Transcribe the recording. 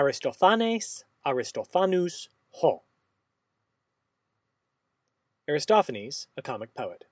Aristophanes, Aristophanus, ho. Aristophanes, a comic poet.